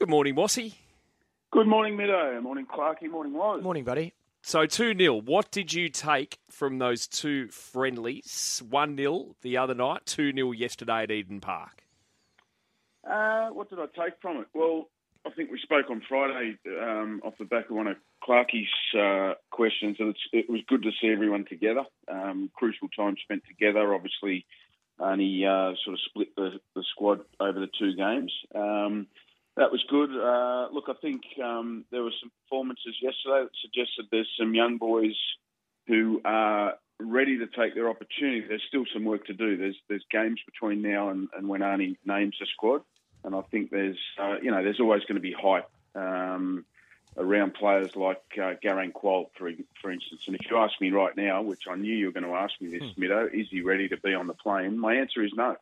Good morning, Mossy. Good morning, Mido. Morning, Clarky. Morning, Woz. Morning, buddy. So 2 0. What did you take from those two friendlies? 1 0 the other night, 2 0 yesterday at Eden Park. Uh, what did I take from it? Well, I think we spoke on Friday um, off the back of one of Clarky's uh, questions, and it was good to see everyone together. Um, crucial time spent together. Obviously, only uh, sort of split the, the, squad over the two games. Um, that was good. Uh, look, I think um, there were some performances yesterday that suggested there's some young boys who are ready to take their opportunity. There's still some work to do. There's there's games between now and, and when Arnie names the squad, and I think there's uh, you know there's always going to be hype um, around players like uh, Garang Kuol, for for instance. And if you ask me right now, which I knew you were going to ask me this, hmm. Mido, is he ready to be on the plane? My answer is no.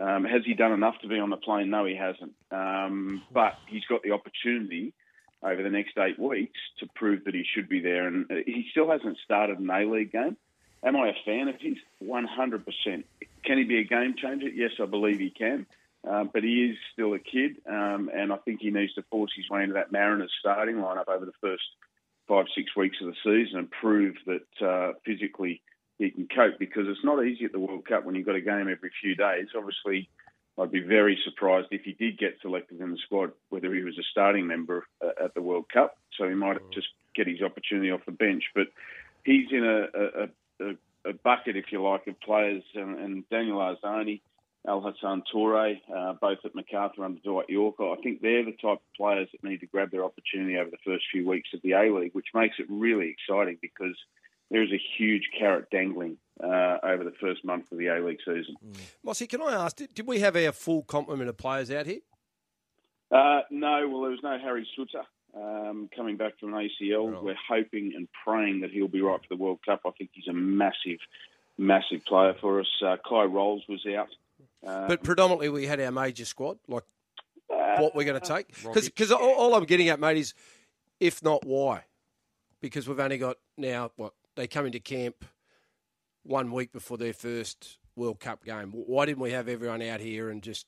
Um, has he done enough to be on the plane? No, he hasn't. Um, but he's got the opportunity over the next eight weeks to prove that he should be there. And uh, he still hasn't started an A League game. Am I a fan of his? 100%. Can he be a game changer? Yes, I believe he can. Um, but he is still a kid, um, and I think he needs to force his way into that Mariners starting lineup over the first five, six weeks of the season and prove that uh, physically he can cope because it's not easy at the World Cup when you've got a game every few days. Obviously, I'd be very surprised if he did get selected in the squad, whether he was a starting member uh, at the World Cup. So he might just get his opportunity off the bench. But he's in a, a, a, a bucket, if you like, of players. And, and Daniel Arzani, Al Hassan Toure, uh, both at Macarthur under Dwight Yorke, I think they're the type of players that need to grab their opportunity over the first few weeks of the A League, which makes it really exciting because – there is a huge carrot dangling uh, over the first month of the A League season. Mm. Mossy, can I ask, did, did, we have our full complement of players out here? Uh, no, well, there was no Harry Souttar um, coming back from an ACL. Right. We're hoping and praying that he'll be right for the World Cup. I think he's a massive, massive player for us. Uh, Kye Rowles was out. Um, but predominantly, we had our major squad, like what we're going to take. Because all, all I'm getting at, mate, is if not, why? Because we've only got now, what, they come into camp one week before their first World Cup game. Why didn't we have everyone out here and just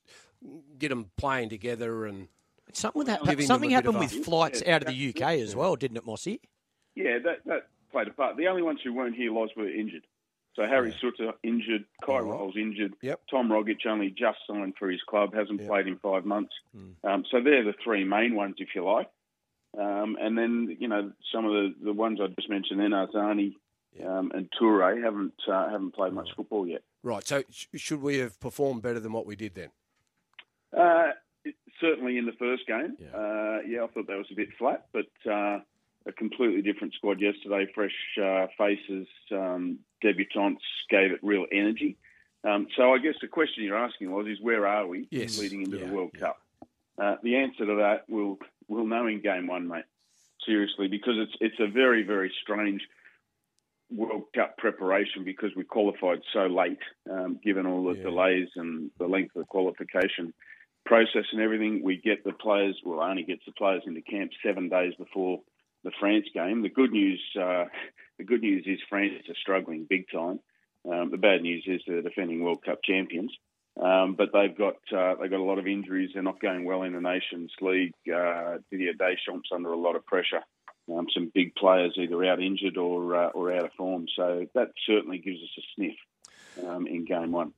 get them playing together and something that something happened with flights yeah, out of the UK as well, didn't it, Mossy? Yeah, that that played a part. The only ones who weren't here, Loz, were injured. So Harry yeah. Souttar injured, Kye Rowles injured, yep. Tom Rogic only just signed for his club, hasn't yep. played in five months. Mm. Um, so they're the three main ones, if you like. Um, and then you know some of the, the ones I just mentioned, then Arzani um, and Toure haven't uh, haven't played much football yet. Right. So sh- should we have performed better than what we did then? Uh, certainly in the first game. Yeah. Uh, yeah, I thought that was a bit flat, but uh, a completely different squad yesterday. Fresh uh, faces, um, debutants gave it real energy. Um, so I guess the question you're asking was, is where are we yes. leading into yeah, the World Cup? Uh, the answer to that we'll we'll know in game one, mate. Seriously, because it's it's a very very strange World Cup preparation because we qualified so late, um, given all the yeah. delays and the length of the qualification process and everything. We get the players, well, only gets the players into camp seven days before the France game. The good news, uh, the good news is France are struggling big time. Um, the bad news is they're defending World Cup champions. Um, but they've got uh, they've got a lot of injuries. They're not going well in the Nations League. Uh, Didier Deschamps under a lot of pressure. Um, some big players either out injured or uh, or out of form. So that certainly gives us a sniff um, in game one.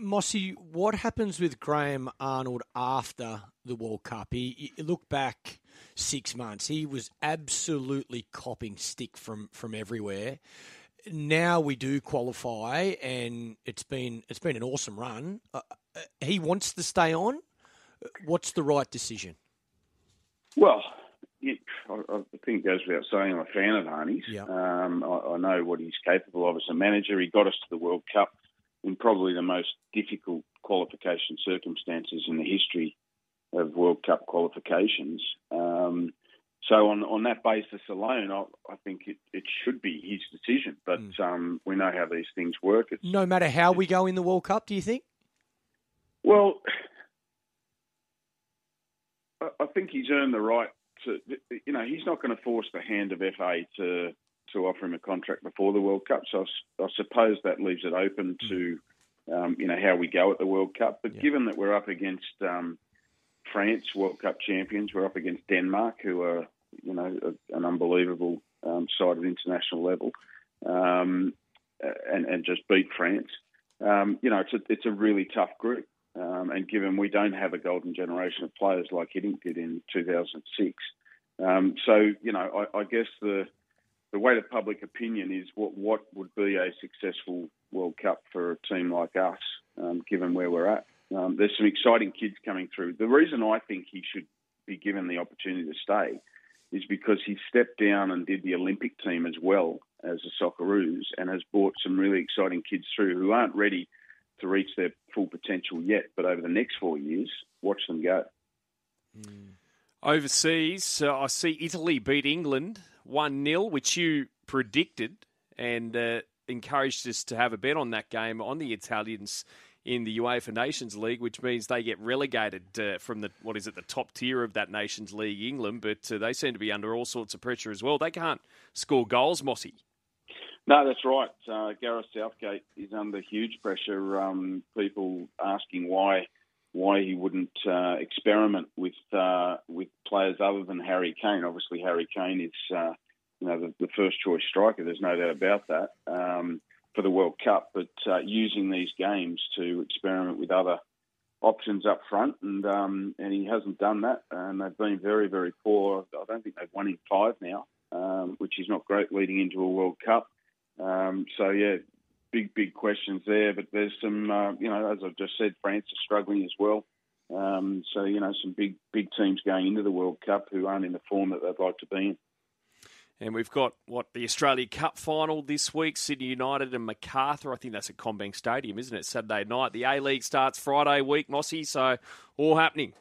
Mossy, what happens with Graham Arnold after the World Cup? He, he look back six months. He was absolutely copping stick from from everywhere now we do qualify, and it's been it's been an awesome run. Uh, uh, he wants to stay on. What's the right decision? Well, I, I think it goes without saying I'm a fan of Arnie's. Um, I, I, know what he's capable of as a manager. He got us to the World Cup in probably the most difficult qualification circumstances in the history of World Cup qualifications. Um, so on, on that basis alone, I, I think it, it should be his decision. But mm. um, we know how these things work. It's, no matter how we go in the World Cup, do you think? Well, I, I think he's earned the right to. You know, he's not going to force the hand of FA to to offer him a contract before the World Cup. So I, I suppose that leaves it open mm. to, um, you know, how we go at the World Cup. But yeah. given that we're up against um, France, World Cup champions. We're up against Denmark, who are you know a, an unbelievable um, side at international level, um, and and just beat France. Um, you know, it's a it's a really tough group. Um, and given we don't have a golden generation of players like Hiddink did in 2006, um, so you know, I, I, guess the the weight of public opinion is what what would be a successful World Cup for a team like us, um, given where we're at. Um, there's some exciting kids coming through. The reason I think he should be given the opportunity to stay is because he stepped down and did the Olympic team as well as the Socceroos and has brought some really exciting kids through who aren't ready to reach their full potential yet, but over the next four years, watch them go. Mm. Overseas, uh, I see Italy beat England 1 0, which you predicted and uh, encouraged us to have a bet on that game on the Italians in the UEFA Nations League, which means they get relegated uh, from the what is it the top tier of that Nations League, England. But uh, they seem to be under all sorts of pressure as well. They can't score goals, Mossy. No, that's right. Uh, Gareth Southgate is under huge pressure. Um, people asking why why he wouldn't uh, experiment with uh, with players other than Harry Kane. Obviously, Harry Kane is uh, you know the, the, first choice striker. There's no doubt about that um, for the World Cup. But uh, using these games to experiment with other options up front, and um, and he hasn't done that. And they've been very very poor. I don't think they've won in five now, um, which is not great leading into a World Cup. Um, so yeah, big big questions there. But there's some, uh, you know, as I've just said, France is struggling as well. Um, so you know, some big big teams going into the World Cup who aren't in the form that they'd like to be in. And we've got what the Australia Cup final this week, Sydney United and Macarthur. I think that's at CommBank Stadium, isn't it? Saturday night. The A League starts Friday week, Mossy. So all happening.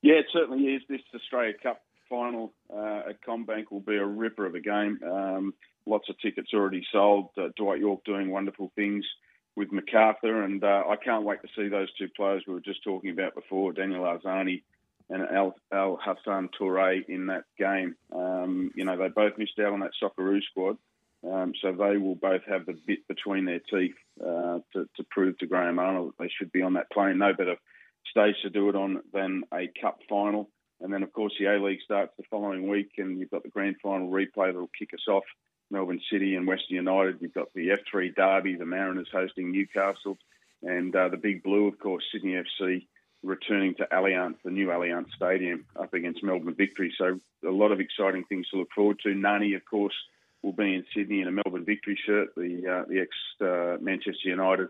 Yeah, it certainly is. This Australia Cup final uh, at CommBank will be a ripper of a game. Um, lots of tickets already sold. Uh, Dwight Yorke doing wonderful things with Macarthur, and uh, I can't wait to see those two players we were just talking about before, Daniel Arzani and Al, Al Hassan Toure in that game. Um, you know, they both missed out on that Socceroo squad, um, so they will both have the bit between their teeth uh, to, to, prove to Graham Arnold that they should be on that plane. No better stage to do it on than a cup final. And then, of course, the A League starts the following week, and you've got the grand final replay that will kick us off Melbourne City and Western United. You've got the F3 Derby, the Mariners hosting Newcastle, and uh, the Big Blue, of course, Sydney FC returning to Allianz, the new Allianz Stadium, up against Melbourne Victory. So a lot of exciting things to look forward to. Nani, of course, will be in Sydney in a Melbourne Victory shirt, the uh, the ex uh, Manchester United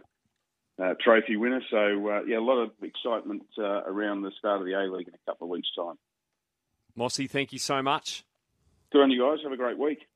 uh, trophy winner. So uh, yeah, a lot of excitement uh, around the start of the A League in a couple of weeks' time. Mossy, thank you so much. Good on you guys. Have a great week.